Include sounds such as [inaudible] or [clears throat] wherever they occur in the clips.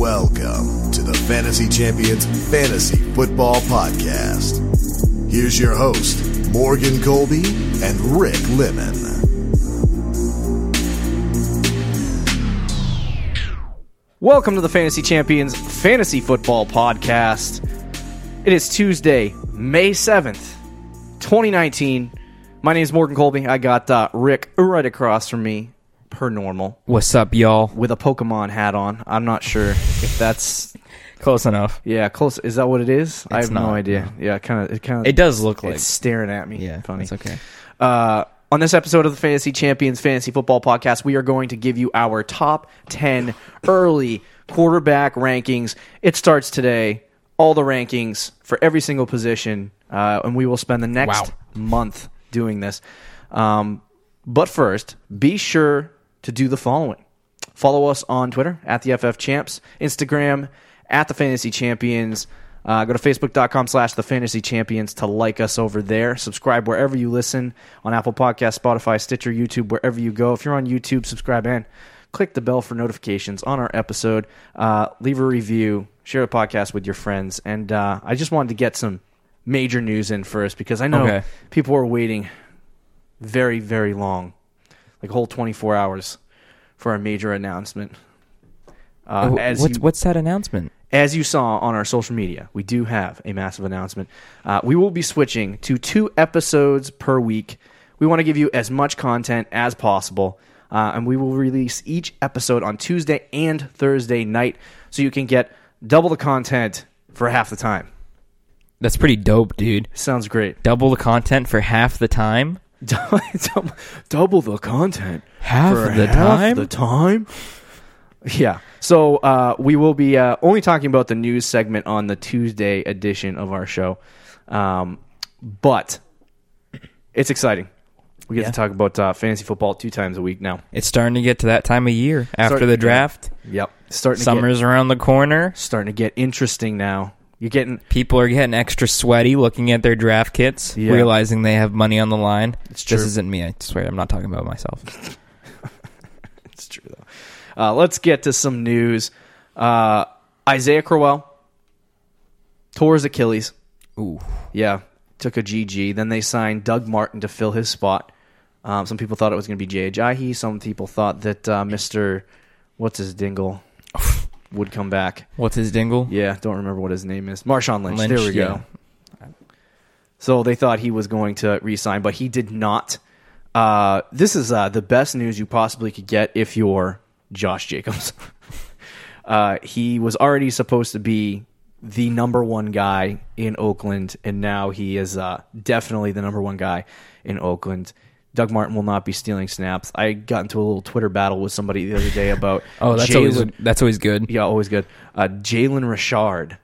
Welcome to the Fantasy Champions Fantasy Football Podcast. Here's your host, Morgan Colby and Rick Lemon. Welcome to the Fantasy Champions Fantasy Football Podcast. It is Tuesday, May 7th, 2019. My name is Morgan Colby. I got uh, Rick right across from me, per normal, What's up, y'all? with a Pokemon hat on. I'm not sure if that's. Close enough. Yeah, close. Is that what it is? I It's have no not, idea. Yeah, kind of. It kind of. It does look like. It's staring at me. yeah, funny. It's okay. Uh, on this episode of the Fantasy Champions Fantasy Football Podcast, we are going to give you our top 10 early quarterback rankings. It starts today. All the rankings for every single position, uh, and we will spend the next Wow. month doing this. Um, but first, be sure to do the following. Follow us on Twitter at the FF Champs, Instagram at the Fantasy Champions. Uh, go to facebook.com slash the fantasy champions to like us over there. Subscribe wherever you listen on Apple Podcasts, Spotify, Stitcher, YouTube, wherever you go. If you're on YouTube, subscribe and click the bell for notifications on our episode. Uh, leave a review, share the podcast with your friends. And uh, I just wanted to get some major news in first because I know Okay. people are waiting very, very long, like a whole 24 hours for a major announcement. Uh, Wh- as what's you- what's that announcement? as you saw on our social media, we do have a massive announcement. Uh, we will be switching to two episodes per week. We want to give you as much content as possible, uh, and we will release each episode on Tuesday and Thursday night, so you can get double the content for half the time. That's pretty dope, dude. Sounds great. Double the content for half the time. [laughs] double, double the content Half for the half time? The time. Yeah. So uh, we will be uh, only talking about the news segment on the Tuesday edition of our show, um, but it's exciting. We get Yeah. to talk about uh, fantasy football two times a week now. It's starting to get to that time of year after Starting- the draft. Yep. Starting to Summer's around the corner. starting to get interesting now. You're getting People are getting extra sweaty looking at their draft kits, Yeah. realizing they have money on the line. It's true. This isn't me. I swear, I'm not talking about myself. [laughs] It's true though. Uh, let's get to some news. Uh, Isaiah Crowell tore his Achilles. Ooh, Yeah, took a GG. Then they signed Doug Martin to fill his spot. Um, some people thought it was going to be Jay Ajayi. Some people thought that uh, Mister, what's his dingle, would come back. what's his dingle? Yeah, don't remember what his name is. Marshawn Lynch. Lynch, there we yeah. go. So they thought he was going to resign, but he did not. Uh, this is uh, the best news you possibly could get if you're Josh Jacobs. [laughs] uh, he was already supposed to be the number one guy in Oakland, and now he is uh, definitely the number one guy in Oakland. Doug Martin will not be stealing snaps. I got into a little Twitter battle with somebody the other day about [laughs] Oh, that's always that's always good. yeah, always good. Uh, Jalen Richard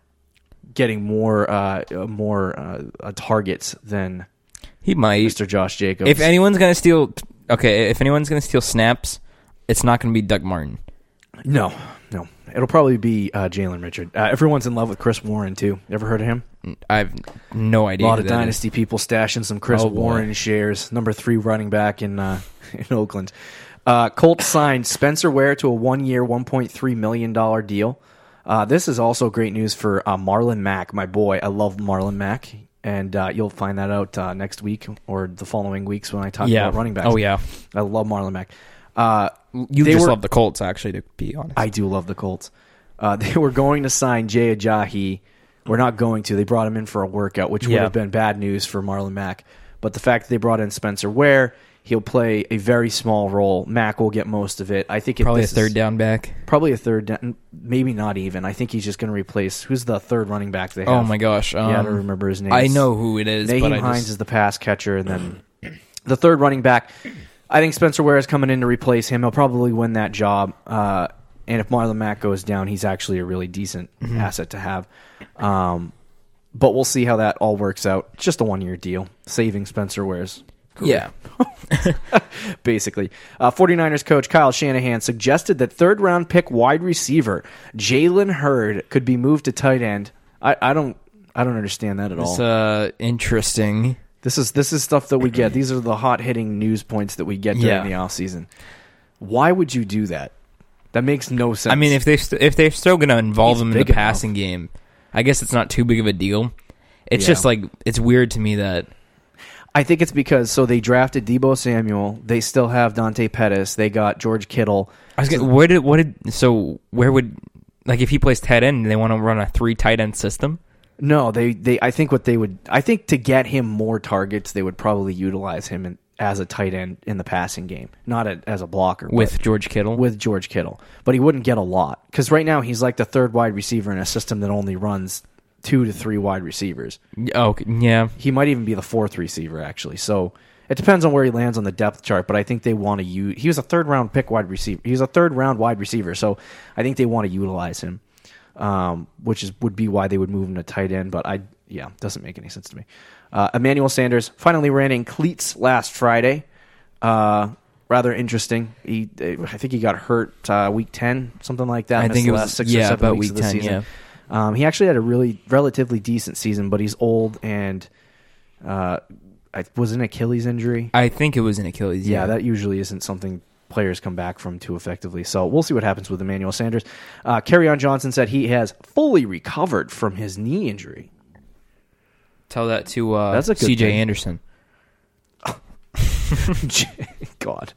getting more uh, uh, more uh, uh, targets than He might. Mr. Josh Jacobs. If anyone's gonna steal, okay, if anyone's gonna steal snaps, it's not gonna be Doug Martin. no, no, it'll probably be uh, Jalen Richard. Uh, everyone's in love with Chris Warren too. Ever heard of him? I have no idea. A lot of that is. dynasty people stashing some Chris Oh, boy. Warren shares. Number three running back in uh, [laughs] in Oakland. Uh, Colts signed Spencer Ware to a one-year, one point three million dollar deal. Uh, this is also great news for uh, Marlon Mack, my boy. I love Marlon Mack, and uh, you'll find that out uh, next week or the following weeks when I talk Yeah. about running backs. Oh yeah. I love Marlon Mack. You they just were- love the Colts, actually, to be honest. I do love the Colts. Uh, [laughs] they were going to sign Jay Ajayi. We're not going to. They brought him in for a workout, which would have been bad news for Marlon Mack. But the fact that they brought in Spencer Ware, he'll play a very small role. Mack will get most of it. I think Probably a is third down back. Probably a third down. Maybe not even. I think he's just going to replace who's the third running back they have. Oh my gosh. Um, yeah, I don't remember his name. I know who it is, Nyheim but I Hines just, is the pass catcher, and then the third running back. I think Spencer Ware is coming in to replace him. He'll probably win that job. Uh, and if Marlon Mack goes down, he's actually a really decent Mm-hmm. asset to have. Um, but we'll see how that all works out. It's just a one year deal, saving Spencer Ware's yeah. [laughs] basically. Uh, 49ers coach Kyle Shanahan suggested that third round pick wide receiver Jalen Hurd could be moved to tight end. I, I don't I don't understand that at all. It's uh interesting. This is this is stuff that we get. These are the hot hitting news points that we get during Yeah. the off season. Why would you do that? That makes no sense. I mean, if they st- if they're still going to involve He's him in the enough. passing game, I guess it's not too big of a deal. It's Yeah. just like it's weird to me that I think it's because so they drafted Deebo Samuel. They still have Dante Pettis. They got George Kittle. I was getting, where did what did so where would like if he plays tight end, they want to run a three tight end system. No, they they. I think what they would. I think to get him more targets, they would probably utilize him in, as a tight end in the passing game, not a, as a blocker with George Kittle. with George Kittle. But he wouldn't get a lot because right now he's like the third wide receiver in a system that only runs two to three wide receivers. oh yeah, He might even be the fourth receiver actually. So it depends on where he lands on the depth chart. But I think they want to use. He was a third round pick wide receiver. He was a third round wide receiver. So I think they want to utilize him, um, which is would be why they would move him to tight end. But I yeah doesn't make any sense to me. Uh, Emmanuel Sanders finally ran in cleats last Friday. Uh, rather interesting. He I think he got hurt uh, week ten something like that. I think it was- last six yeah, or seven about weeks week of the 10, season. Um, he actually had a really relatively decent season, but he's old and uh, I, was an Achilles injury. I think it was an Achilles. Yeah, Yeah, that usually isn't something players come back from too effectively. So we'll see what happens with Emmanuel Sanders. Uh, on Johnson said he has fully recovered from his knee injury. tell that to uh, That's a CJ thing. Anderson. [laughs] God.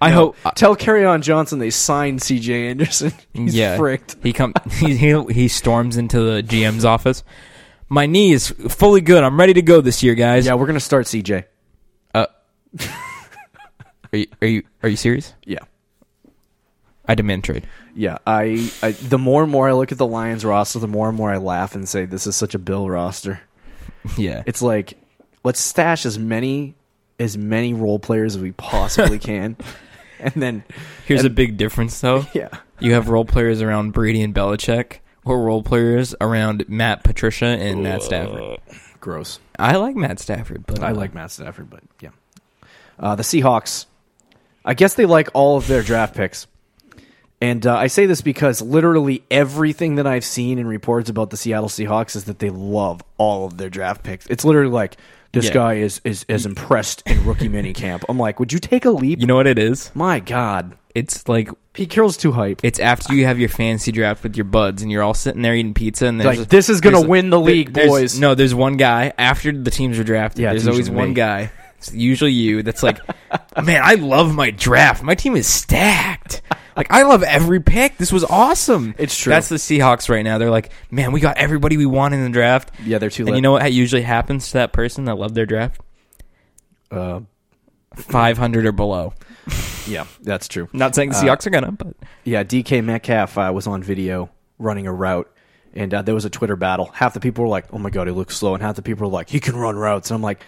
I No. hope. Tell on Johnson they signed CJ Anderson. [laughs] He's yeah, fricked. he come [laughs] he, he he storms into the GM's office. My knee is fully good. I'm ready to go this year, guys. Yeah, we're gonna start CJ. Uh, are you are you are you serious? Yeah. I demand trade. Yeah, I, I the more and more I look at the Lions roster, the more and more I laugh and say this is such a Bill roster. [laughs] Yeah, It's like let's stash as many as many role players as we possibly [laughs] can, and then here's and- a big difference though. [laughs] yeah, You have role players around Brady and Belichick, or role players around Matt Patricia and Matt Stafford. gross. I like Matt Stafford, but I uh, like Matt Stafford, but yeah, uh, the Seahawks. I guess they like all of their draft picks. And uh, I say this because literally everything that I've seen in reports about the Seattle Seahawks is that they love all of their draft picks. It's literally like this Yeah. guy is, is is impressed in rookie minicamp. I'm like, would you take a leap? You know what it is? My God, It's like Pete Carroll's too hype. it's after you have your fancy draft with your buds, and you're all sitting there eating pizza, and there's Like, this is gonna there's- win the league, there's- boys. No, there's one guy after the teams are drafted. Yeah, there's always usually one me. guy. It's usually you. That's like, [laughs] man, I love my draft. My team is stacked. Like I love every pick. This was awesome. It's true. That's the Seahawks right now. They're like, man, we got everybody we want in the draft. yeah, they're too. And you know what usually happens to that person that loved their draft? uh, 500 or below. [laughs] yeah, that's true. Not saying the Uh, Seahawks are gonna, but Yeah, DK Metcalf uh, was on video running a route, and uh, there was a Twitter battle. Half the people were like, "Oh my god, he looks slow," and half the people were like, "He can run routes." And I'm like,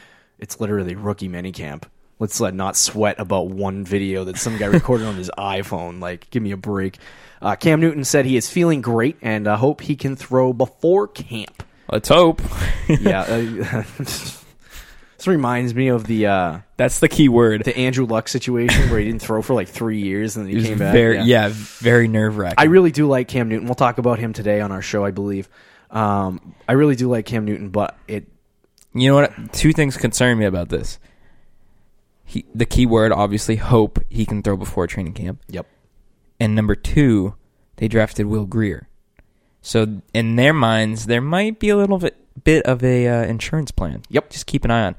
"It's literally rookie minicamp. Let's uh, not sweat about one video that some guy recorded on his [laughs] iPhone. Like, give me a break." Uh, Cam Newton said he is feeling great and uh, hope he can throw before camp. let's hope. [laughs] yeah, uh, [laughs] this reminds me of the uh, That's the key word. the Andrew Luck situation where he didn't throw for like three years and then he came back. very, yeah. very nerve wracking. I really do like Cam Newton. We'll talk about him today on our show, I believe. Um, I really do like Cam Newton, but it You know what? Two things concern me about this. He, the key word, obviously, hope he can throw before training camp. yep. And number two, they drafted Will Grier. So in their minds, there might be a little bit bit of a uh, insurance plan. Yep. Just keep an eye on.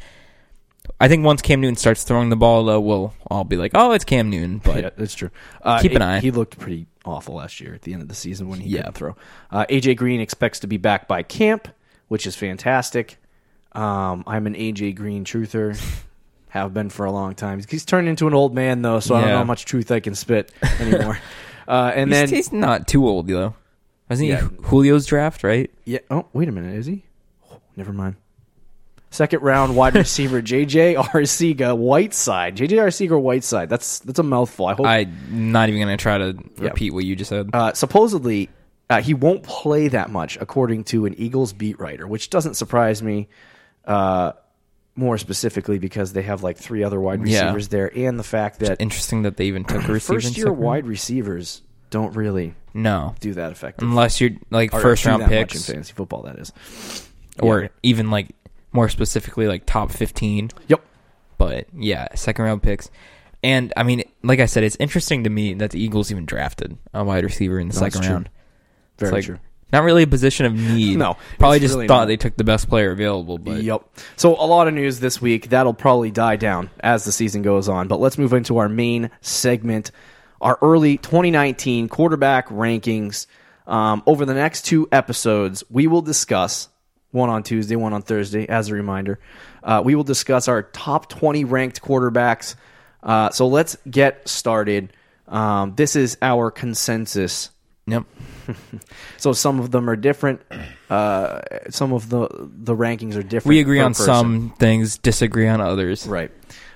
I think once Cam Newton starts throwing the ball, though, we'll all be like, "Oh, it's Cam Newton." But yeah, that's true. Uh, keep an he- eye. He looked pretty awful last year at the end of the season when he Yeah. couldn't throw. Uh, AJ Green expects to be back by camp, which is fantastic. Um, I'm an AJ Green truther. Have been for a long time. He's turned into an old man though, so I don't Yeah. know how much truth I can spit anymore. [laughs] uh, and he's, then he's not too old though. Wasn't Yeah. he Julio's draft? Right? Yeah. Oh, wait a minute. Is he? Oh, never mind. Second round wide [laughs] receiver JJ Arcega Whiteside. JJ Arcega Whiteside. That's that's a mouthful. I hope. I'm not even gonna try to Yeah. repeat what you just said. uh, supposedly, uh, he won't play that much, according to an Eagles beat writer, which doesn't surprise me. Uh, more specifically, because they have like three other wide Yeah. receivers there, and the fact that Interesting that they even took [clears throat] a receiver. first year second wide receivers don't really No, do that effectively. unless you're like Or first round picks, in fantasy football. That is. or Yeah. even like more specifically like top fifteen. Yep. But yeah, second round picks. And I mean, like I said, it's interesting to me that the Eagles even drafted a wide receiver in the No, second round. Very it's like, true. Not really a position of need. No, probably just really thought not. they took the best player available. But Yep. So a lot of news this week. That'll probably die down as the season goes on. But let's move into our main segment, our early 2019 quarterback rankings. Um, over the next two episodes, we will discuss one on Tuesday, one on Thursday. As a reminder, uh, we will discuss our top 20 ranked quarterbacks. Uh, so let's get started. Um, this is our consensus yep. [laughs] so some of them are different. Uh, some of the the rankings are different. We agree on person. some things, disagree on others. Right.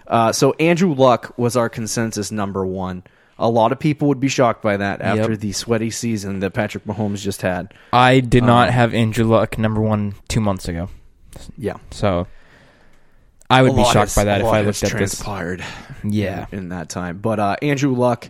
Uh, so Andrew Luck was our consensus number one. A lot of people would be shocked by that after Yep. the sweaty season that Patrick Mahomes just had. I did not Um, have Andrew Luck number one two months ago, Yeah, so I would be shocked has- by that if lot I has looked at this. transpired. Yeah. in, in that time. But uh, Andrew Luck,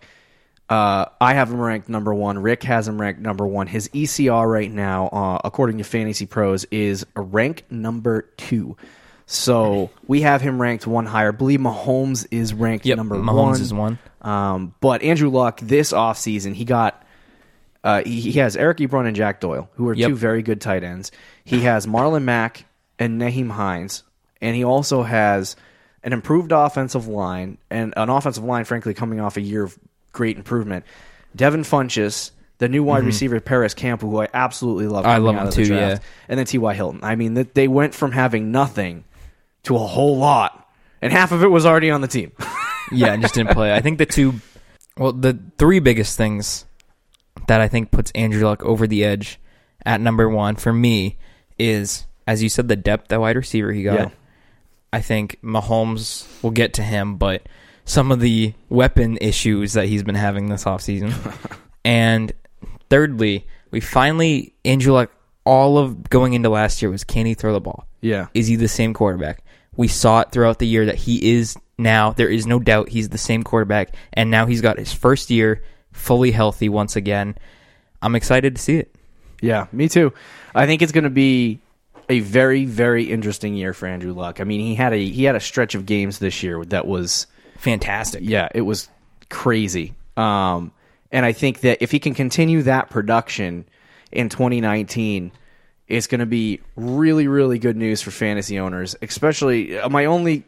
uh, I have him ranked number one. Rick has him ranked number one. His ECR right now, uh, according to Fantasy Pros, is a rank number two. So we have him ranked one higher. I believe Mahomes is ranked Yep, number Mahomes one. Mahomes is one. Um, but Andrew Luck this offseason, he got uh, he, he has Eric Ebron and Jack Doyle, who are Yep. two very good tight ends. He has Marlon Mack and Nyheim Hines, and he also has an improved offensive line and an offensive line, frankly, coming off a year of great improvement. Devin Funchess, the new wide receiver Parris Campbell, who I absolutely love. Mm-hmm. I love him too, draft. yeah. and then T.Y. Hilton. I mean, they went from having nothing to a whole lot, and half of it was already on the team. [laughs] yeah, and just didn't play. I think the two, well, the three biggest things that I think puts Andrew Luck over the edge at number one for me is, as you said, the depth at wide receiver he got. Yeah. I think Mahomes will get to him, but some of the weapon issues that he's been having this offseason. [laughs] and thirdly, we finally, Andrew Luck, all of going into last year was can he throw the ball? yeah, Is he the same quarterback? We saw it throughout the year that he is now. There is no doubt he's the same quarterback, and now he's got his first year fully healthy once again. I'm excited to see it. Yeah, me too. I think it's going to be a very, very interesting year for Andrew Luck. I mean, he had a he had a stretch of games this year that was Fantastic. yeah, it was crazy. Um, and I think that if he can continue that production in 2019, it's going to be really, really good news for fantasy owners. Especially uh, my only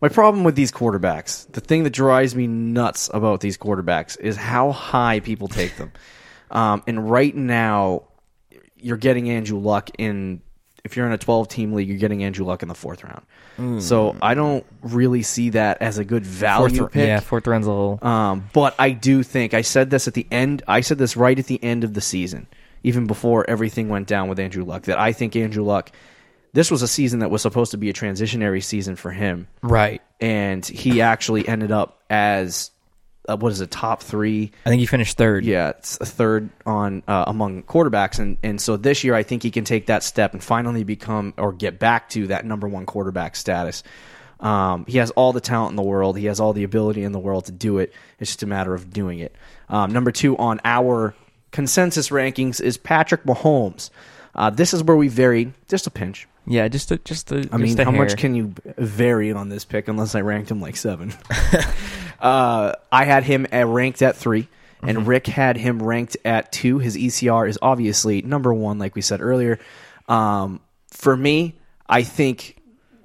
my problem with these quarterbacks, the thing that drives me nuts about these quarterbacks is how high people take them. Um, and right now, you're getting Andrew Luck in. If you're in a 12 team league, you're getting Andrew Luck in the fourth round. So I don't really see that as a good value Fourth, pick. yeah, fourth round's a little. Um, but I do think I said this at the end. I said this right at the end of the season, even before everything went down with Andrew Luck. That I think Andrew Luck. This was a season that was supposed to be a transitionary season for him, right. and he actually ended up as uh, what is it, top three? I think he finished third. Yeah, it's a third on uh, among quarterbacks, and and so this year I think he can take that step and finally become or get back to that number one quarterback status. Um, he has all the talent in the world. He has all the ability in the world to do it. It's just a matter of doing it. Um, number two on our consensus rankings is Patrick Mahomes. Uh, this is where we vary just a pinch. Yeah, just a, just a. I mean, a how much can you vary on this pick unless I ranked him like seven? [laughs] uh, I had him at, ranked at three, and Mm-hmm. Rick had him ranked at two. His ECR is obviously number one, like we said earlier. Um, for me, I think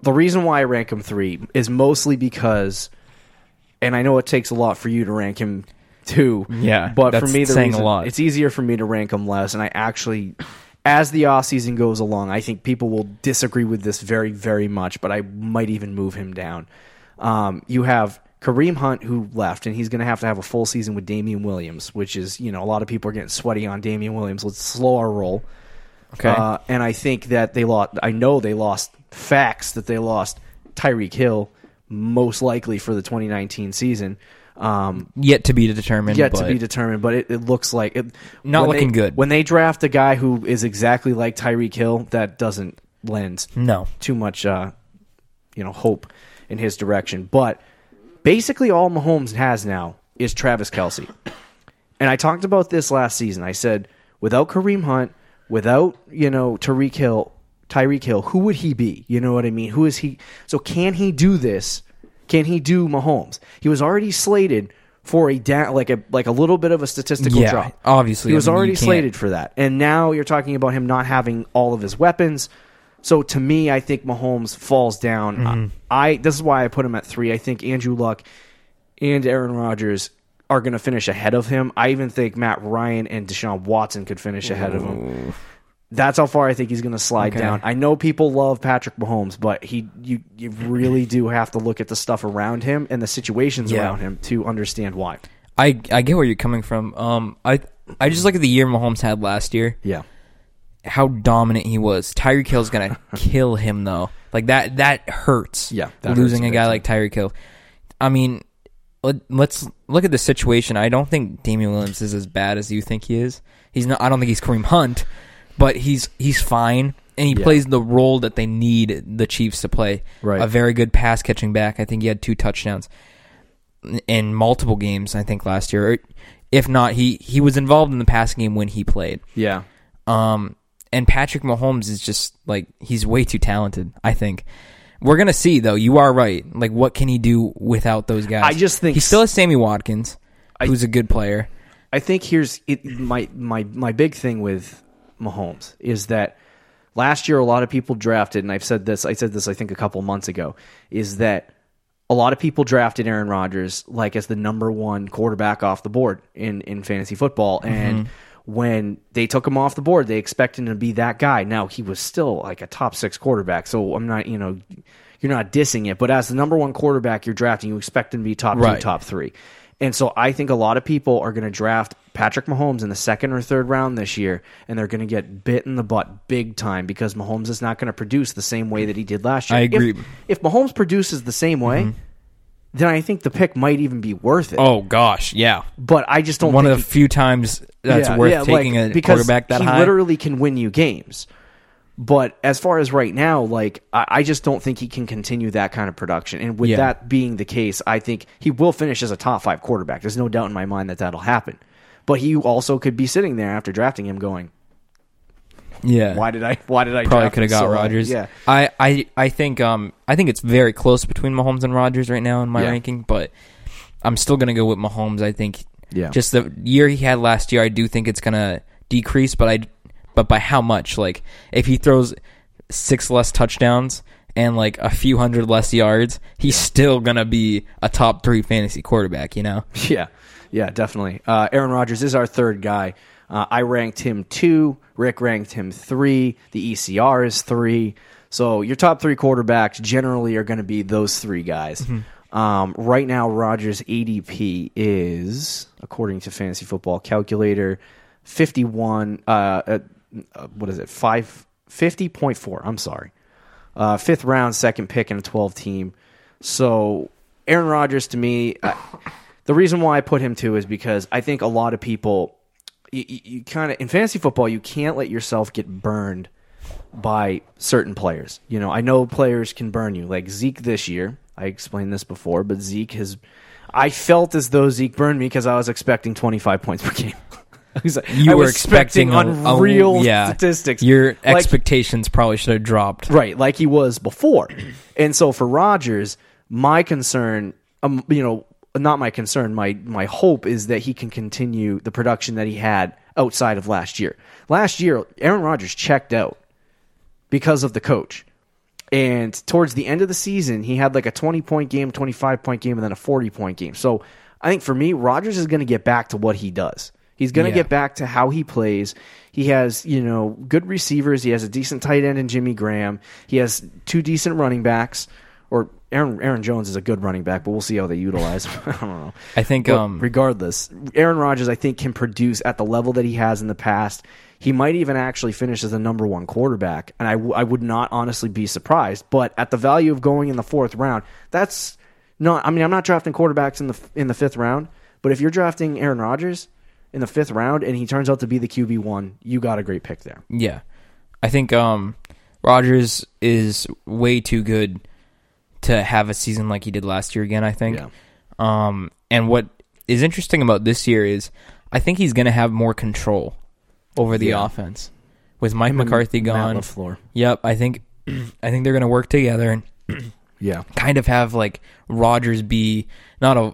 the reason why I rank him three is mostly because, and I know it takes a lot for you to rank him two. Yeah, but for me, the saying a lot. it's easier for me to rank him less, and I actually. As the off season goes along, I think people will disagree with this very, very much, but I might even move him down. Um, you have Kareem Hunt who left, and he's going to have to have a full season with Damien Williams, which is you know a lot of people are getting sweaty on Damien Williams. Let's slow our roll. Okay. Uh, and I think that they lost. I know they lost facts that they lost Tyreek Hill most likely for the 2019 season. Um, Yet to be determined. yet to be determined, but it, it looks like it, Not looking they- good. When they draft a guy who is exactly like Tyreek Hill, that doesn't lend no. too much, uh, you know, hope in his direction. But basically, all Mahomes has now is Travis Kelce. And I talked about this last season. I said, without Kareem Hunt, without you know Tariq Hill, Tyreek Hill, who would he be? You know what I mean? Who is he? So can he do this Can he do Mahomes? He was already slated for a down, like a like a little bit of a statistical Yeah, drop. obviously. he I was mean, already slated for that, and now you're talking about him not having all of his weapons. So to me, I think Mahomes falls down. Mm-hmm. I this is why I put him at three. I think Andrew Luck and Aaron Rodgers are going to finish ahead of him. I even think Matt Ryan and Deshaun Watson could finish ahead of him. That's how far I think he's going to slide Okay. down. I know people love Patrick Mahomes, but he you you really do have to look at the stuff around him and the situations Yeah. around him to understand why. I I get where you're coming from. Um, I I just look at the year Mahomes had last year. Yeah. How dominant he was. Tyreek Hill's gonna [laughs] kill him though. Like that that hurts. Yeah, that losing hurts a guy big like Tyreek Hill. I mean, let, let's look at the situation. I don't think Damien Williams is as bad as you think he is. He's not. I don't think he's Kareem Hunt, but he's he's fine. And he Yeah. plays the role that they need the Chiefs to play. Right. A very good pass catching back. I think he had two touchdowns in multiple games. I think last year, if not, he he was involved in the passing game when he played. Yeah. Um, and Patrick Mahomes is just like he's way too talented. I think we're gonna see though. You are right. Like, what can he do without those guys? I just think he still has Sammy Watkins, who's a good player. I think here's it, my my my big thing with Mahomes is that last year a lot of people drafted, and I've said this. I said this I think a couple months ago. Is that a lot of people drafted Aaron Rodgers like as the number one quarterback off the board in in fantasy football, and mm-hmm. When they took him off the board, they expected him to be that guy. Now he was still like a top six quarterback, so I'm not you know. You're not dissing it, but as the number one quarterback you're drafting, you expect him to be top two, top three. And so I think a lot of people are going to draft Patrick Mahomes in the second or third round this year, and they're going to get bit in the butt big time because Mahomes is not going to produce the same way that he did last year. I agree. Mm-hmm. If, Mahomes produces the same way, then I think the pick might even be worth it. Oh gosh, yeah. But I just don't One of the he- few times that's yeah, worth yeah, taking like, a quarterback that he high. literally can win you games. But as far as right now, like I, I just don't think he can continue that kind of production. And with Yeah. that being the case, I think he will finish as a top five quarterback. There's no doubt in my mind that that'll happen. But he also could be sitting there after drafting him, going, yeah, "Why did I? Why did I probably could have got so high?" Rodgers. Yeah, I, I, I think um I think it's very close between Mahomes and Rodgers right now in my Yeah. ranking, but I'm still gonna go with Mahomes. I think Yeah. just the year he had last year, I do think it's gonna decrease, but I but by how much? Like if he throws six less touchdowns and like a few hundred less yards, he's still gonna be a top three fantasy quarterback. You know? [laughs] Yeah, yeah, definitely. Uh, Aaron Rodgers is our third guy. Uh, I ranked him two. Rick ranked him three. The ECR is three. So your top three quarterbacks generally are going to be those three guys. Um, right now, Rodgers' ADP is, according to Fantasy Football Calculator, fifty-one. Uh, uh, uh, what is it? Five fifty point four. I'm sorry. Uh, fifth round, second pick in a 12 team. So Aaron Rodgers to me, uh, the reason why I put him two is because I think a lot of people, you, you, kind of in fantasy football, you can't let yourself get burned by certain players. You know, I know players can burn you, like Zeke this year. I explained this before, but Zeke has. I felt as though Zeke burned me because I was expecting 25 points per game. [laughs] You I were was expecting, a- a- unreal yeah. statistics. Your Like- expectations probably should have dropped. right like he was before and so for Rodgers my concern um, you know not my concern my my hope is that he can continue the production that he had outside of last year last year Aaron Rodgers checked out because of the coach and towards the end of the season he had like a 20 point game 25 point game and then a 40 point game so I think for me Rodgers is going to get back to what he does He's going to Yeah. get back to how he plays. He has, you know, good receivers. He has a decent tight end in Jimmy Graham. He has two decent running backs. Or Aaron Aaron Jones is a good running back, but we'll see how they utilize him. [laughs] I don't know. I think um regardless, Aaron Rodgers, I think, can produce at the level that he has in the past. He might even actually finish as the number one quarterback, and I, w- I would not honestly be surprised. But at the value of going in the fourth round, that's not. I mean, I'm not drafting quarterbacks in the in the fifth round, but if you're drafting Aaron Rodgers in the fifth round and he turns out to be the QB one, you got a great pick there. Yeah, I think um, Rodgers is way too good to have a season like he did last year again. I think. Yeah. Um, and what is interesting about this year is I think he's going to have more control over the Yeah. offense with Mike McCarthy gone. LaFleur. Yep, I think [clears throat] I think they're going to work together and Yeah. kind of have like Rodgers be not a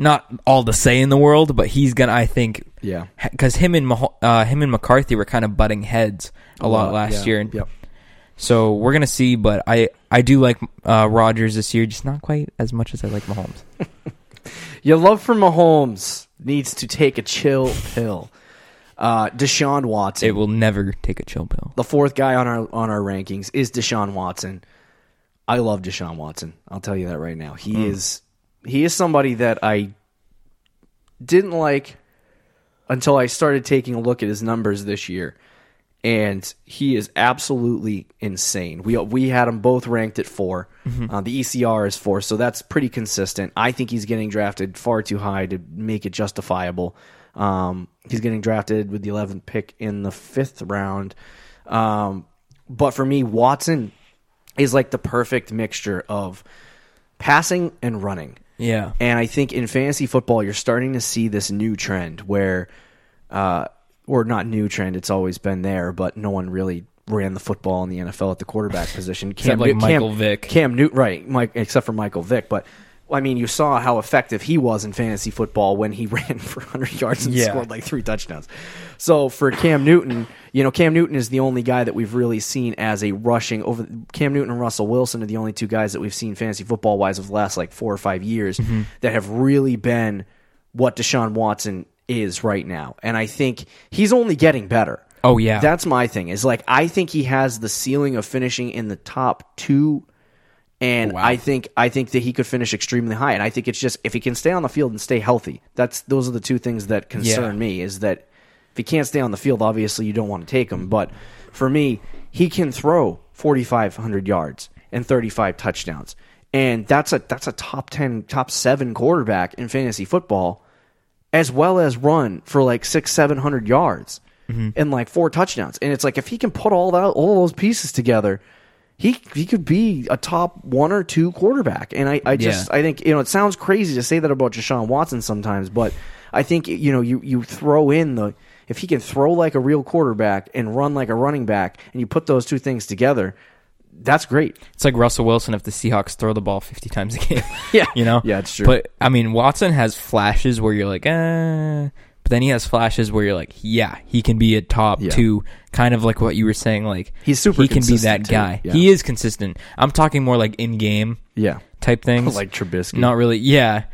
not all the say in the world, but he's gonna I think Yeah. because him and uh, him and McCarthy were kind of butting heads a lot last yeah. year, and Yep. So we're gonna see. But I I do like uh, Rodgers this year, just not quite as much as I like Mahomes. [laughs] Your love for Mahomes needs to take a chill pill. Uh, Deshaun Watson. It will never take a chill pill. the fourth guy on our on our rankings is Deshaun Watson. I love Deshaun Watson. I'll tell you that right now. He is he is somebody that I didn't like until I started taking a look at his numbers this year. And he is absolutely insane. We we had him both ranked at 4 Uh, the ECR is four, so that's pretty consistent. I think he's getting drafted far too high to make it justifiable. Um, he's getting drafted with the 11th pick in the fifth round. Um, but for me, Watson is like the perfect mixture of passing and running. Yeah, And I think in fantasy football, you're starting to see this new trend where, uh, or not new trend, it's always been there, but no one really ran the football in the NFL at the quarterback position. Cam, like Newt- Michael Cam, Vick. Cam Newton, right? Mike, except for Michael Vick, but. I mean, you saw how effective he was in fantasy football when he [laughs] ran for 100 yards and Yeah. scored like three touchdowns. So for Cam Newton, you know, Cam Newton is the only guy that we've really seen as a rushing over. Cam Newton and Russell Wilson are the only two guys that we've seen fantasy football wise of the last like four or five years Mm-hmm. that have really been what Deshaun Watson is right now. And I think he's only getting better. Oh, yeah. That's my thing. Is like I think he has the ceiling of finishing in the top two and I think I think that he could finish extremely high. And I think it's just if he can stay on the field and stay healthy, that's those are the two things that concern Yeah. me. Is that if he can't stay on the field, obviously you don't want to take him. But for me, he can throw forty five hundred yards and thirty five touchdowns, and that's a that's a top ten, top seven quarterback in fantasy football, as well as run for like six seven hundred yards mm-hmm. and like four touchdowns. And it's like if he can put all that all those pieces together he he could be a top one or two quarterback. And I, I just Yeah. I think you know it sounds crazy to say that about Deshaun Watson sometimes, but I think you know you you throw in the if he can throw like a real quarterback and run like a running back, and you put those two things together, that's great. It's like Russell Wilson if the Seahawks throw the ball 50 times a game. [laughs] Yeah. You know? Yeah, it's true. But, I mean, Watson has flashes where you're like, eh. But then he has flashes where you're like, yeah, he can be a top Yeah. two, kind of like what you were saying. Like, He's super He can be that too. guy. Yeah. He is consistent. I'm talking more like in game Yeah, type things. [laughs] like Trubisky. Not really. Yeah.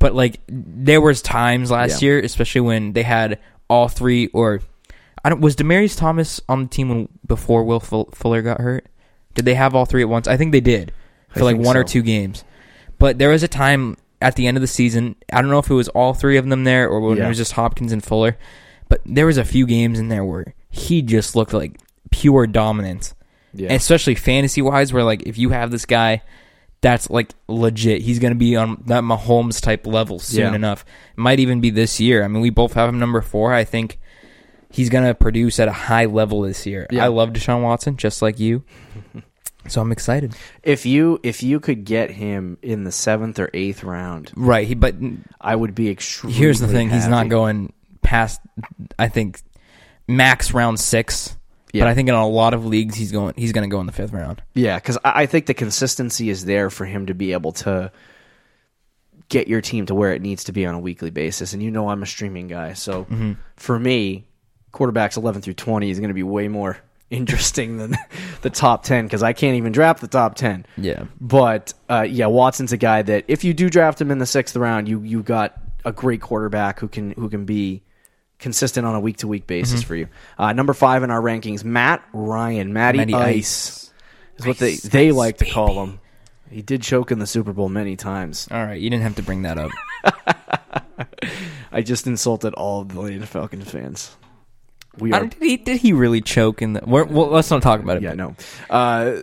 But like there was times last Yeah. year, especially when they had all three or I don't was Demaryius Thomas on the team when before Will Fuller got hurt? Did they have all three at once? I think they did for I like one or two games. But there was a time at the end of the season, I don't know if it was all three of them there or when Yeah. it was just Hopkins and Fuller, but there was a few games in there where he just looked like pure dominance. Yeah. Especially fantasy wise, where like if you have this guy, that's like legit. He's going to be on that Mahomes type level soon Yeah. enough. It might even be this year. I mean, we both have him number four. I think he's going to produce at a high level this year. Yeah. I love Deshaun Watson, just like you. [laughs] so I'm excited. if you if you could get him in the seventh or eighth round, Right. He, but I would be extremely. here's the thing: he's not going past. I think max round six. Yeah. But I think in a lot of leagues, he's going. He's going to go in the fifth round. Yeah, because I, I think the consistency is there for him to be able to get your team to where it needs to be on a weekly basis. And you know, I'm a streaming guy, so Mm-hmm. for me, quarterbacks 11 through 20 is going to be way more [laughs] interesting than [laughs] the top 10 because I can't even draft the top 10. Yeah. But uh, yeah, Watson's a guy that if you do draft him in the sixth round, you you got a great quarterback who can who can be consistent on a week to week basis Mm-hmm. for you. Uh, number five in our rankings, Matt Ryan, Matty, Matty Ice, Ice. is what they Ice, they Ice, like to call him. He did choke in the Super Bowl many times. All right, you didn't have to bring that up. [laughs] I just insulted all of the Atlanta Falcons fans. We are did he did he really choke in the? We're, well, let's not talk about it. Yeah, no. Uh,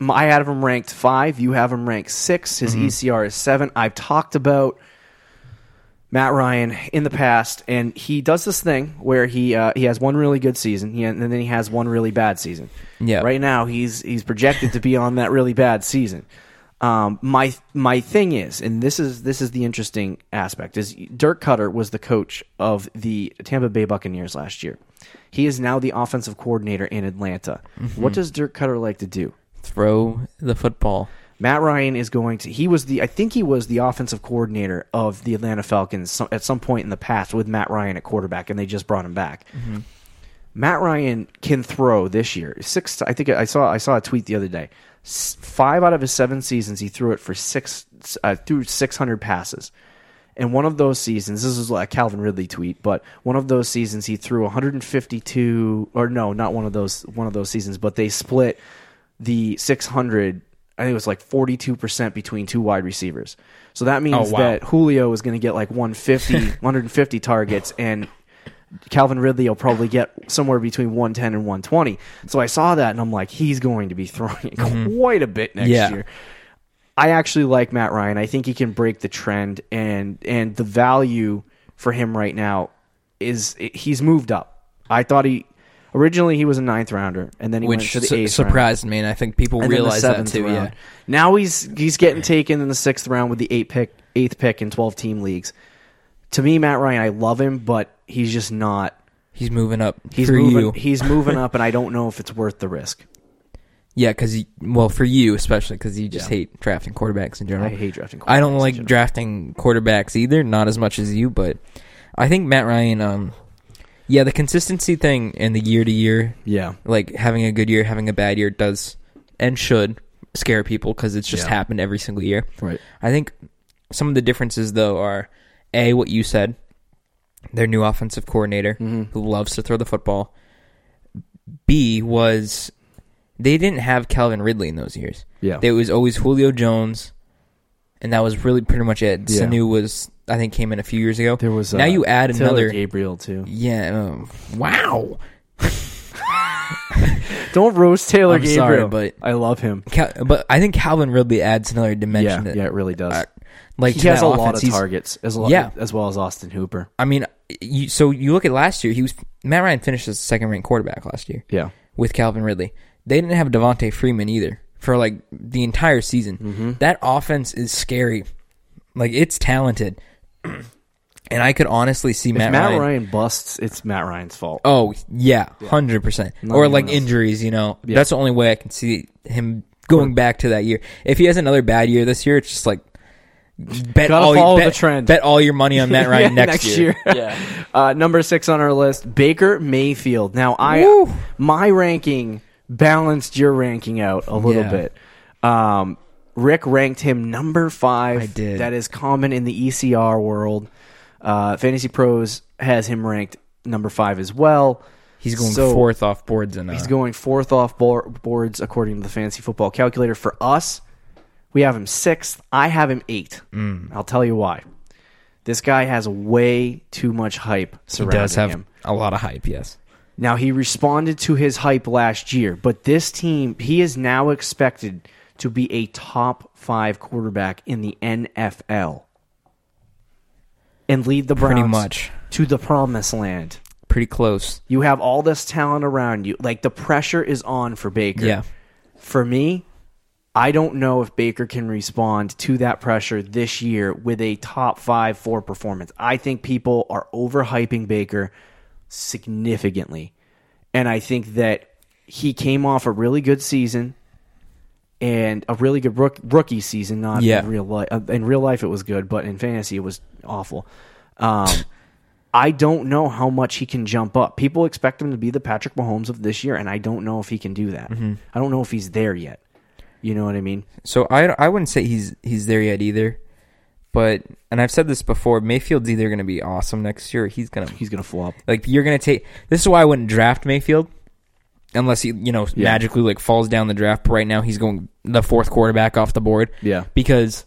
I had him ranked five. You have him ranked six. His Mm-hmm. ECR is seven. I've talked about Matt Ryan in the past, and he does this thing where he uh, he has one really good season, and then he has one really bad season. Yeah. Right now, he's he's projected to be on that really bad season. Um, my my thing is, and this is this is the interesting aspect, is Dirk Koetter was the coach of the Tampa Bay Buccaneers last year. He is now the offensive coordinator in Atlanta. Mm-hmm. What does Dirk Koetter like to do? Throw the football. Matt Ryan is going to. He was the. I think he was the offensive coordinator of the Atlanta Falcons at some point in the past with Matt Ryan at quarterback, and they just brought him back. Matt Ryan can throw this year. Six. I think I saw. I saw a tweet the other day. Five out of his seven seasons, he threw it for six. Uh, threw six hundred passes. And one of those seasons, this is a Calvin Ridley tweet, but one of those seasons he threw 152, or no, not one of those one of those seasons, but they split the 600. I think it was like 42 percent between two wide receivers. So that means Oh, wow. that Julio is going to get like 150, [laughs] 150 targets, and Calvin Ridley will probably get somewhere between 110 and 120. So I saw that and I'm like, he's going to be throwing [laughs] mm-hmm. quite a bit next Yeah. year. I actually like Matt Ryan. I think he can break the trend, and and the value for him right now is he's moved up. I thought he originally he was a ninth rounder, and then he went to the eighth round, surprised me, and I think people and then the realize that too. round. Yeah, Now he's he's getting taken in the sixth round with the eight pick, eighth pick in twelve team leagues. To me, Matt Ryan, I love him, but he's just not. he's moving up He's moving. you. He's moving up, and I don't know if it's worth the risk. Yeah, because well, for you especially because you just Yeah. hate drafting quarterbacks in general. I hate drafting. I don't quarterbacks in like general. drafting quarterbacks either, not as much as you, but I think Matt Ryan. Um, yeah, the consistency thing and the year to year, Yeah, like having a good year, having a bad year, does and should scare people because it's just Yeah. happened every single year. right. I think some of the differences though are a what you said, their new offensive coordinator Mm-hmm. who loves to throw the football. B was they didn't have Calvin Ridley in those years. Yeah. It was always Julio Jones, and that was really pretty much it. Yeah. Sanu was I think came in a few years ago. There was now uh, you add Taylor another. Gabriel too. Yeah. um, wow. [laughs] Don't roast Taylor I'm Gabriel. sorry, but- I love him. Cal- but I think Calvin Ridley adds another Yeah, dimension. that, yeah, it really does. uh, like he has a offense. lot of He's- targets as, lo- Yeah. as well as Austin Hooper. I mean, you, so you look at last year. He was Matt Ryan finished as second ranked quarterback last year Yeah, with Calvin Ridley. They didn't have Devonta Freeman either for like the entire season. Mm-hmm. That offense is scary. Like it's talented, [clears throat] and I could honestly see if Matt, Matt, Ryan. Ryan. busts, it's Matt Ryan's fault. Oh yeah, hundred percent. Or like else. injuries. You know, Yeah. that's the only way I can see him going back to that year. If he has another bad year this year, it's just like bet Gotta all follow bet, the trend. Bet all your money on Matt [laughs] Ryan Yeah, next, next year. year. yeah. [laughs] Uh, number six on our list, Baker Mayfield. Now, I Woo. my ranking balanced your ranking out a little Yeah. bit. Um, Rick ranked him number five. I did. That is common in the ECR world. Uh, Fantasy Pros has him ranked number five as well. He's going So- fourth off boards and uh, He's going fourth off boar- boards according to the fantasy football calculator. For us, we have him sixth. I have him eight. Mm. I'll tell you why. This guy has way too much hype he surrounding does have him. a lot of hype. Yes. Now he responded to his hype last year, but this team he is now expected to be a top five quarterback in the NFL and lead the Browns Pretty much. to the promised land. Pretty close. You have all this talent around you. Like the pressure is on for Baker. Yeah. For me, I don't know if Baker can respond to that pressure this year with a top five four performance. I think people are overhyping Baker significantly. And I think that he came off a really good season and a really good rook, rookie season. Not Yeah. in real life. In real life, it was good, but in fantasy, it was awful. Um, [laughs] I don't know how much he can jump up. People expect him to be the Patrick Mahomes of this year, and I don't know if he can do that. I don't know if he's there yet. You know what I mean? So I, I wouldn't say he's he's there yet either. But and I've said this before, Mayfield's either going to be awesome next year or he's going to He's gonna flop. like you're going to take This is why I wouldn't draft Mayfield unless he, you know, Yeah. magically like falls down the draft. But right now he's going the fourth quarterback off the board. Yeah. Because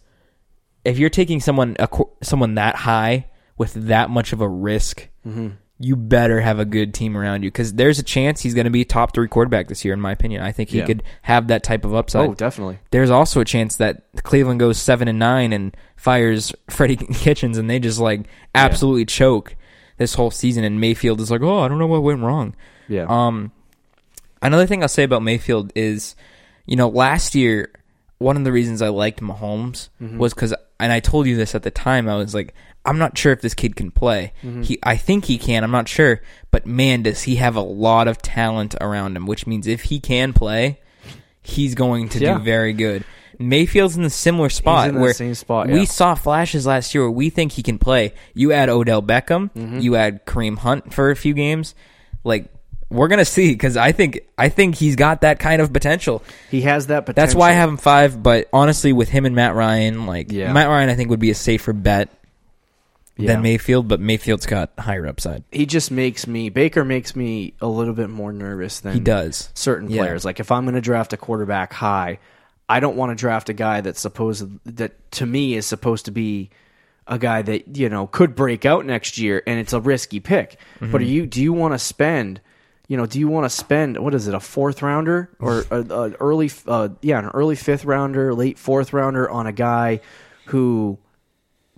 if you're taking someone a, someone that high with that much of a risk, Mm-hmm. You better have a good team around you because there's a chance he's going to be top three quarterback this year. In my opinion, I think he Yeah. could have that type of upside. Oh, definitely. There's also a chance that Cleveland goes seven and nine and fires [laughs] Freddie Kitchens, and they just like absolutely choke this whole season. And Mayfield is like, oh, I don't know what went wrong. Yeah. Um, another thing I'll say about Mayfield is, you know, last year one of the reasons I liked Mahomes Mm-hmm. was because, and I told you this at the time, I was like, I'm not sure if this kid can play. Mm-hmm. He, I think he can. I'm not sure, but man, does he have a lot of talent around him? Which means if he can play, he's going to Yeah. do very good. Mayfield's in the similar spot where spot, we saw flashes last year where we think he can play. You add Odell Beckham, Mm-hmm. you add Kareem Hunt for a few games, like we're gonna see because I think I think he's got that kind of potential. He has that potential. That's why I have him five. But honestly, with him and Matt Ryan, like Yeah. Matt Ryan, I think would be a safer bet Yeah. than Mayfield. But Mayfield's got higher upside. He just makes me Baker makes me a little bit more nervous than He does. certain Yeah. players. Like if I'm going to draft a quarterback high, I don't want to draft a guy that's supposed that to me is supposed to be a guy that you know could break out next year, and it's a risky pick. Mm-hmm. But are you do you want to spend? You know, do you want to spend what is it, a fourth rounder or [laughs] an early, uh, yeah, an early fifth rounder, late fourth rounder on a guy who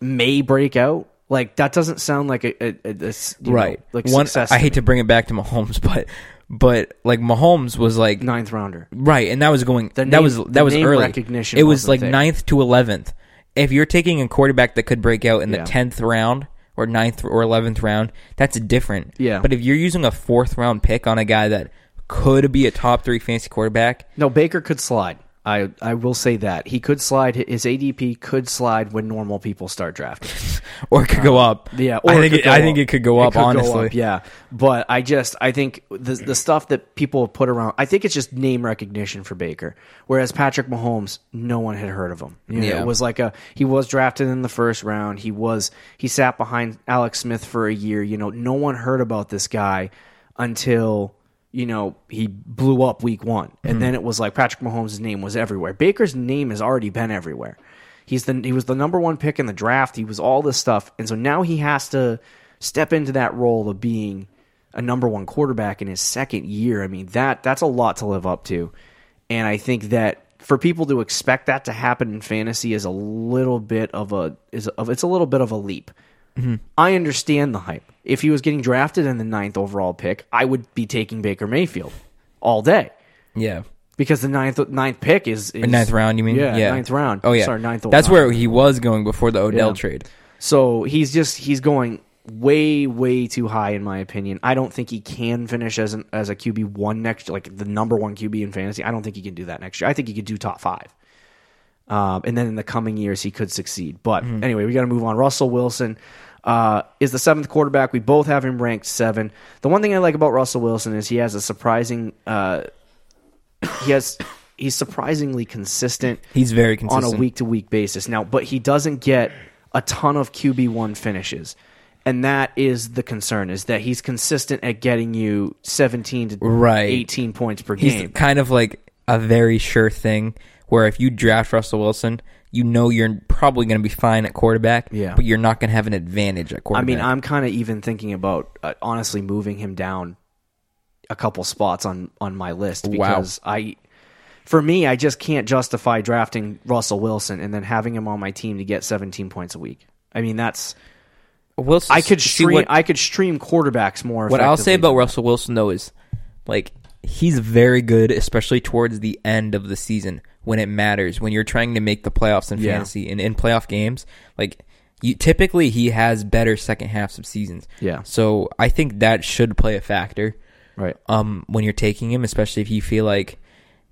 may break out? Like that doesn't sound like a, a, a, you know, right. like One. success. I hate to bring it back to Mahomes, [laughs] but but like Mahomes was like ninth rounder. Right, and that was going. The that name- was the that was name early. recognition It was like there. ninth to eleventh. If you're taking a quarterback that could break out in the Yeah. tenth round or ninth or eleventh round, that's different. Yeah. But if you're using a fourth round pick on a guy that could be a top three fantasy quarterback, No, Baker could slide. I I will say that he could slide. His ADP could slide when normal people start drafting. [laughs] or it could go um, up. Yeah, I think it, go I think it could go up. could go honestly, up, yeah. But I just I think the the stuff that people have put around. I think it's just name recognition for Baker. Whereas Patrick Mahomes, no one had heard of him. You know, Yeah. it was like a he was drafted in the first round. He was he sat behind Alex Smith for a year. You know, no one heard about this guy until you know he blew up week one, and hmm. then it was like Patrick Mahomes' name was everywhere. Baker's name has already been everywhere. He's the he was the number one pick in the draft. He was all this stuff, and so now he has to step into that role of being a number one quarterback in his second year. I mean that that's a lot to live up to, and I think that for people to expect that to happen in fantasy is a little bit of a is of it's a little bit of a leap. Mm-hmm. I understand the hype. If he was getting drafted in the ninth overall pick, I would be taking Baker Mayfield all day yeah. because the ninth ninth pick is, is Ninth round, you mean? Yeah, ninth round. Oh yeah, sorry, ninth. Overall. That's where he was going before the Odell Yeah. trade. So he's just he's going way way too high in my opinion. I don't think he can finish as an as a QB one next like the number one QB in fantasy. I don't think he can do that next year. I think he could do top five. Um, and then in the coming years he could succeed. But Mm-hmm. anyway, we got to move on. Russell Wilson uh, is the seventh quarterback. We both have him ranked seven. The one thing I like about Russell Wilson is he has a surprising. Uh, [coughs] he has he's surprisingly consistent He's very consistent on a week to week basis now, but he doesn't get a ton of QB one finishes. And that is the concern is that he's consistent at getting you 17 to Right. 18 points per He's game. He's kind of like a very sure thing where if you draft Russell Wilson, you know you're probably going to be fine at quarterback, Yeah. but you're not going to have an advantage at quarterback. I mean, I'm kind of even thinking about uh, honestly moving him down a couple spots on on my list Wow. because I for me I just can't justify drafting Russell Wilson and then having him on my team to get 17 points a week. I mean, that's Wilson, I could stream what, I could stream quarterbacks more what I'll say about Russell Wilson though is like he's very good, especially towards the end of the season when it matters when you're trying to make the playoffs in Yeah. fantasy and in playoff games. Like you, typically, he has better second halves of seasons. Yeah. So I think that should play a factor. right. um, when you're taking him, especially if you feel like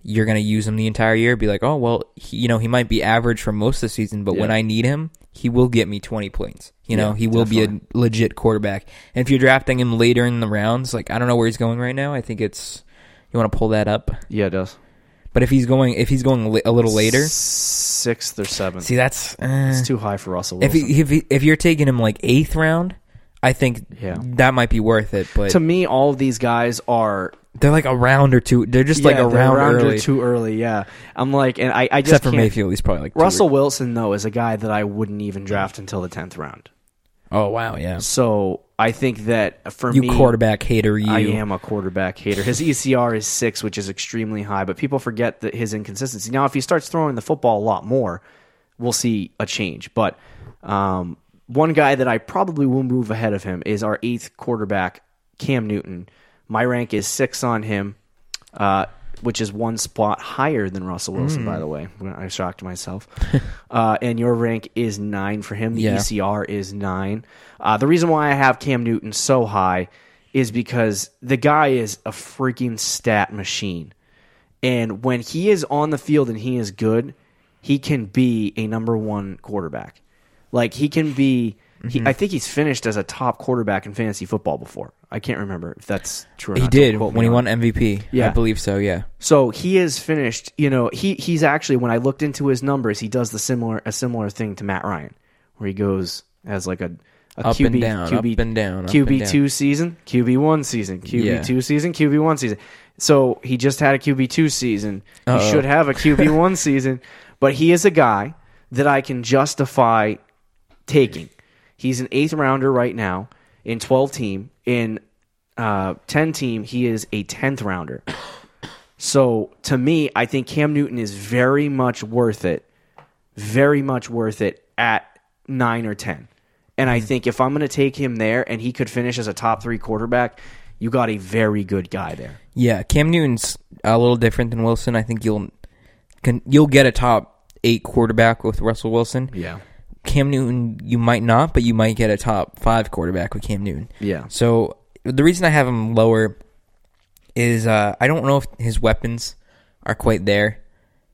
you're going to use him the entire year. Be like, oh well, he, you know, he might be average for most of the season, but when I need him, he will get me 20 points. You know, he will be a legit quarterback. And if you're drafting him later in the rounds, like I don't know where he's going right now. I think it's you want to pull that up. Yeah, it does. But if he's going, if he's going li- a little later, sixth or seventh. see that's uh, it's too high for Russell if he, if he, if you're taking him like eighth round, I think Yeah. that might be worth it. But to me, all of these guys are they're like a round or two. They're just like a round, round or early. too early. Yeah, I'm like, and I, I just Except for Mayfield, he's probably like two Russell Wilson though is a guy that I wouldn't even draft until the tenth round. Oh wow, yeah. So I think that for You me, quarterback hater, you. I am a quarterback hater. His ECR is six, which is extremely high, but people forget that his inconsistency. Now, if he starts throwing the football a lot more, we'll see a change. But um, one guy that I probably will move ahead of him is our eighth quarterback, Cam Newton. My rank is six on him, uh, which is one spot higher than Russell Wilson, Hmm. by the way. I shocked myself. [laughs] uh, and your rank is nine for him. The Yeah. ECR is nine. Uh, the reason why I have Cam Newton so high is because the guy is a freaking stat machine. And when he is on the field and he is good, he can be a number one quarterback. Like he can be. He, mm-hmm. I think he's finished as a top quarterback in fantasy football before. I can't remember if that's true. Or He did when he won. MVP. Yeah. I believe so. Yeah. So he is finished. You know, he he's actually when I looked into his numbers, he does the similar a similar thing to Matt Ryan, where he goes as like a, a Up QB and down, QB up and down, up QB and down. two season, QB one season, QB Yeah. two season, QB one season. So he just had a QB two season. He Uh-oh. should have a QB one [laughs] season, but he is a guy that I can justify taking. He's an eighth rounder right now in twelve team. In uh, ten team, he is a tenth rounder. So to me, I think Cam Newton is very much worth it, very much worth it at nine or ten. And I think if I'm going to take him there and he could finish as a top three quarterback, you got a very good guy there. Yeah, Cam Newton's a little different than Wilson. I think you'll can you'll get a top eight quarterback with Russell Wilson. Yeah, Cam Newton, you might not, but you might get a top five quarterback with Cam Newton. yeah, So the reason I have him lower is uh, I don't know if his weapons are quite there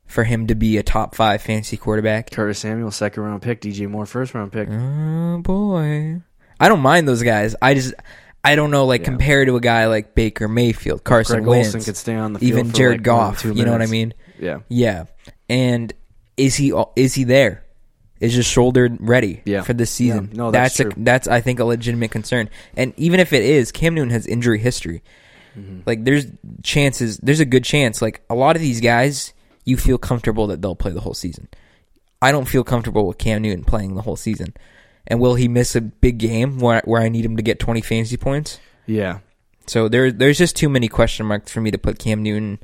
for him to be a top five fantasy quarterback. Curtis Samuel, second round pick. DJ Moore, first round pick. Oh boy, I don't mind those guys. I just I don't know, like compared to a guy like Baker Mayfield, Carson Greg Wentz, could stay on the field even Jared like Goff. You know what I mean? Yeah, Yeah. And is he is he there? Is just shoulder ready Yeah. for this season? Yeah. No, that's a, true. that's I think a legitimate concern. And even if it is, Cam Newton has injury history. Mm-hmm. Like there's chances, there's a good chance. Like a lot of these guys, you feel comfortable that they'll play the whole season. I don't feel comfortable with Cam Newton playing the whole season. And will he miss a big game where where I need him to get 20 fantasy points? yeah, So there there's just too many question marks for me to put Cam Newton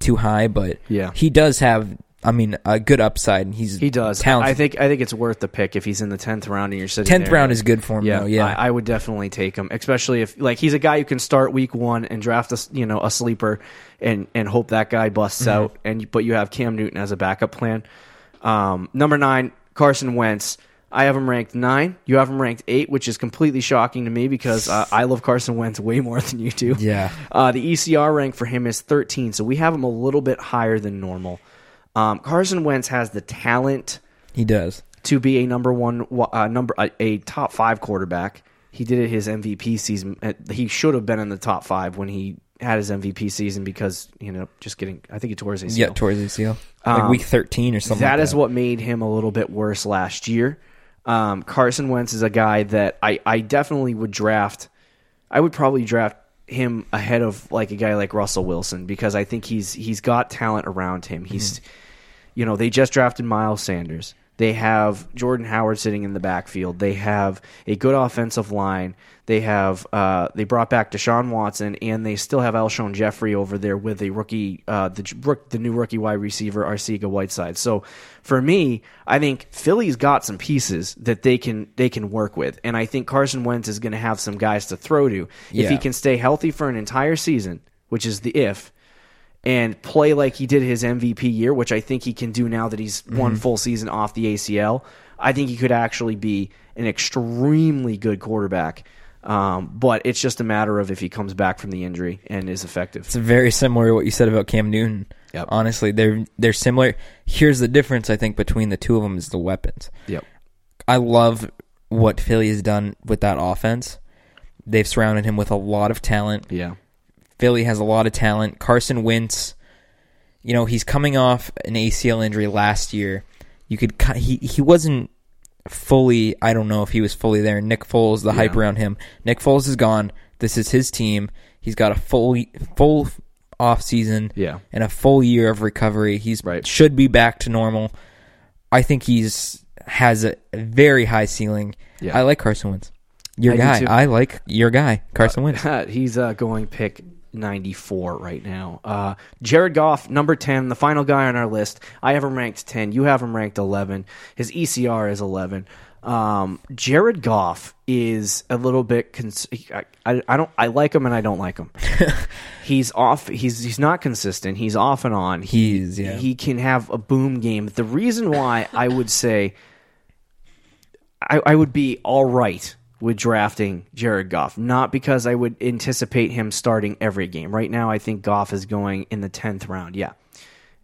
too high, but Yeah. he does have I mean a good upside. and He's he does. talented. I think I think it's worth the pick if he's in the tenth round and you're sitting. tenth round is good for him. Yeah, though, yeah. I, I would definitely take him, especially if like he's a guy who can start week one and draft a you know a sleeper and and hope that guy busts Mm-hmm. out, and but you have Cam Newton as a backup plan. Um, number nine, Carson Wentz. I have him ranked nine. You have him ranked eight, which is completely shocking to me because uh, I love Carson Wentz way more than you do. Yeah. Uh, the ECR rank for him is 13, so we have him a little bit higher than normal. Um, Carson Wentz has the talent he does. to be a number one, uh, number a, a top five quarterback. He did it his MVP season. Uh, He should have been in the top five when he had his MVP season because you know just getting. I think he tore his ACL. Yeah, towards ACL. Like Um, week thirteen or something. That like is what made him a little bit worse last year. Um, Carson Wentz is a guy that I, I definitely would draft. I would probably draft him ahead of like a guy like Russell Wilson because I think he's he's got talent around him. He's mm-hmm. you know, they just drafted Miles Sanders. They have Jordan Howard sitting in the backfield. They have a good offensive line. They have uh, they brought back Deshaun Watson, and they still have Alshon Jeffery over there with a rookie, uh, the the new rookie wide receiver Arcega Whiteside. So, for me, I think Philly's got some pieces that they can they can work with, and I think Carson Wentz is going to have some guys to throw to if he can stay healthy for an entire season, which is the if and play like he did his MVP year, which I think he can do now that he's one Mm-hmm. full season off the ACL. I think he could actually be an extremely good quarterback. Um, but it's just a matter of if he comes back from the injury and is effective. It's very similar to what you said about Cam Newton. Yep. Honestly, they're they're similar. Here's the difference I think between the two of them is the weapons. Yep. I love what Philly has done with that offense. They've surrounded him with a lot of talent. Yeah. Philly has a lot of talent. Carson Wentz, you know, he's coming off an ACL injury last year. You could he he wasn't fully. I don't know if he was fully there. Nick Foles, the hype around him. Nick Foles is gone. This is his team. He's got a full full off season Yeah. and a full year of recovery. He's Right. should be back to normal. I think he's has a very high ceiling. Yeah. I like Carson Wentz. Your I guy. I like your guy, Carson Wentz. [laughs] He's uh, going pick 94 right now. Uh, Jared Goff, number 10, the final guy on our list. I have him ranked 10. You have him ranked 11. His ECR is 11. Um, Jared Goff is a little bit. Cons- I, I, I don't. I like him and I don't like him. [laughs] he's off. He's he's not consistent. He's off and on. He, He's, yeah. He can have a boom game. The reason why I would say I, I would be all right with drafting Jared Goff, not because I would anticipate him starting every game. Right now, I think Goff is going in the tenth round. Yeah,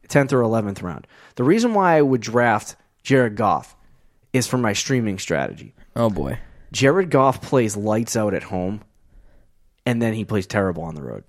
10th or 11th round. The reason why I would draft Jared Goff is for my streaming strategy. Oh boy. Jared Goff plays lights out at home, and then he plays terrible on the road.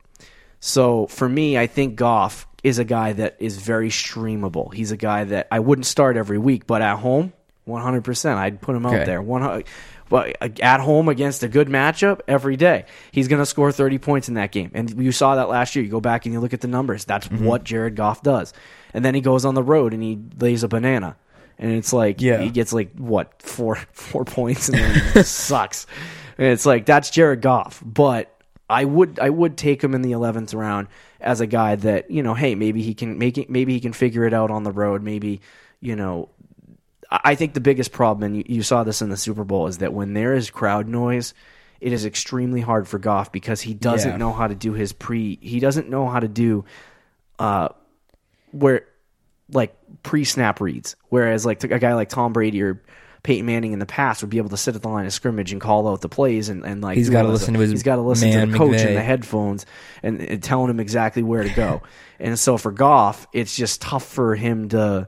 So for me, I think Goff is a guy that is very streamable. He's a guy that I wouldn't start every week, but at home, 100%. I'd put him out Okay. there. 100, but at home against a good matchup every day, he's going to score 30 points in that game. And you saw that last year. You go back and you look at the numbers. That's Mm-hmm. what Jared Goff does. And then he goes on the road and he lays a banana. And it's like Yeah. he gets like what four [laughs] four points and then he [laughs] sucks. And it's like that's Jared Goff. But I would I would take him in the eleventh round as a guy that you know, hey, maybe he can make it. Maybe he can figure it out on the road. Maybe you know, I think the biggest problem, and you, you saw this in the Super Bowl, is that when there is crowd noise, it is extremely hard for Goff because he doesn't Yeah. know how to do his pre. He doesn't know how to do, uh, where like pre-snap reads. Whereas like a guy like Tom Brady or Peyton Manning in the past would be able to sit at the line of scrimmage and call out the plays and, and like He's do gotta listen to his he's got to listen to the coach in the headphones and, and telling him exactly where to go. [laughs] and so for Goff, it's just tough for him to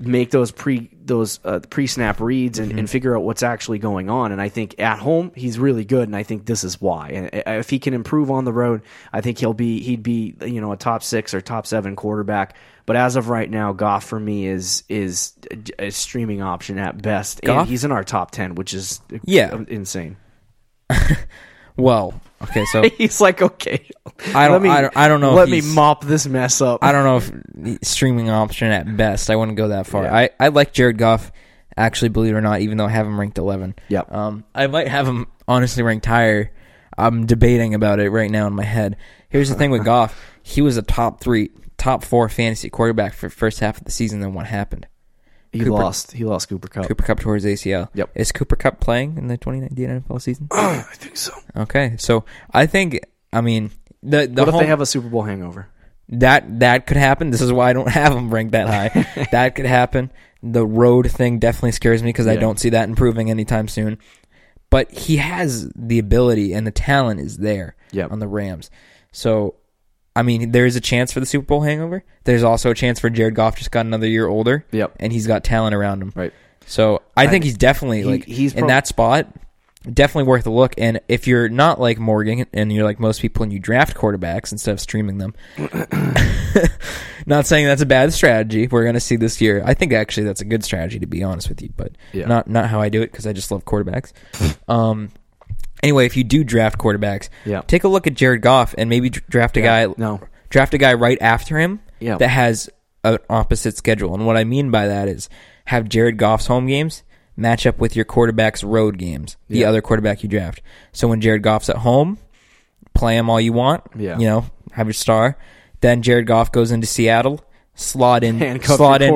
make those pre those uh, pre snap reads and, Mm-hmm. and figure out what's actually going on. And I think at home he's really good, and I think this is why. And uh, if he can improve on the road, I think he'll be he'd be you know a top six or top seven quarterback. But as of right now, Goff for me is is a, a streaming option at best. Goff? And he's in our top ten, which is Yeah. insane. [laughs] Well, okay, so [laughs] He's like, okay, I don't- let me, I don't- I don't know Let me mop this mess up. I don't know if streaming option at best. I wouldn't go that far. Yeah. I, I like Jared Goff, actually, believe it or not, even though I have him ranked 11. Yep. Um, I might have him honestly ranked higher. I'm debating about it right now in my head. Here's the thing with [laughs] Goff: he was a top three, top four fantasy quarterback for first half of the season. Then what happened? He Cooper- lost. He lost Cooper Kupp. Cooper Kupp towards ACL. Yep. Is Cooper Kupp playing in the 2019 NFL season? [clears throat] I think so. Okay, so I think I mean the the What if home- they have a Super Bowl hangover? that that could happen. This is why I don't [laughs] have them ranked that high. [laughs] that could happen. The road thing definitely scares me because I don't see that improving anytime soon. But he has the ability and the talent is there Yep. on the Rams. So, I mean, there is a chance for the Super Bowl hangover. There's also a chance for Jared Goff just got another year older. Yep. and he's got talent around him. Right. So I think he's definitely he- like he's in that spot. Definitely worth a look. And if you're not like Morgan and you're like most people and you draft quarterbacks instead of streaming them, [coughs] not saying that's a bad strategy. We're going to see this year. I think actually that's a good strategy to be honest with you, but Yeah. not not how I do it because I just love quarterbacks. [laughs] um. Anyway, if you do draft quarterbacks, Yeah. take a look at Jared Goff and maybe draft a Yeah, guy. no. draft a guy right after him Yeah. that has an opposite schedule. And what I mean by that is have Jared Goff's home games match up with your quarterback's road games, the Yeah. other quarterback you draft. So when Jared Goff's at home, play him all you want. Yeah. You know, have your star. Then Jared Goff goes into Seattle, slot in, Handcuff slot in,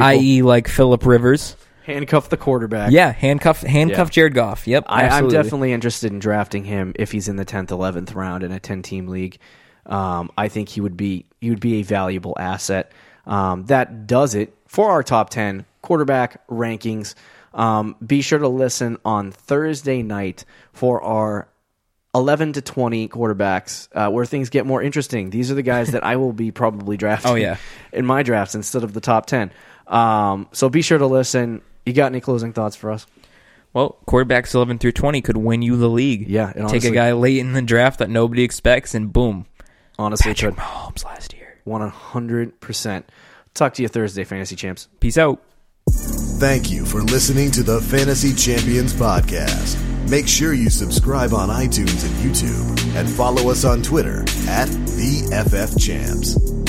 i.e., like Philip Rivers. Handcuff the quarterback. Yeah, handcuff, handcuff Yeah. Jared Goff. Yep, I, I'm absolutely. definitely interested in drafting him if he's in the tenth, eleventh round in a ten-team league. Um, I think he would be he would be a valuable asset. Um, that does it for our top ten quarterback rankings. Um, be sure to listen on Thursday night for our 11 to 20 quarterbacks uh, where things get more interesting. These are the guys that I will be probably [laughs] drafting Oh, yeah. in my drafts instead of the top 10. Um, so be sure to listen. You got any closing thoughts for us? Well, quarterbacks 11 through 20 could win you the league. Yeah, and Take a guy late in the draft that nobody expects, and boom. Honestly, Patrick could. Mahomes last year. 100%. Talk to you Thursday, Fantasy Champs. Peace out. Thank you for listening to the Fantasy Champions Podcast. Make sure you subscribe on iTunes and YouTube and follow us on Twitter at the FF Champs.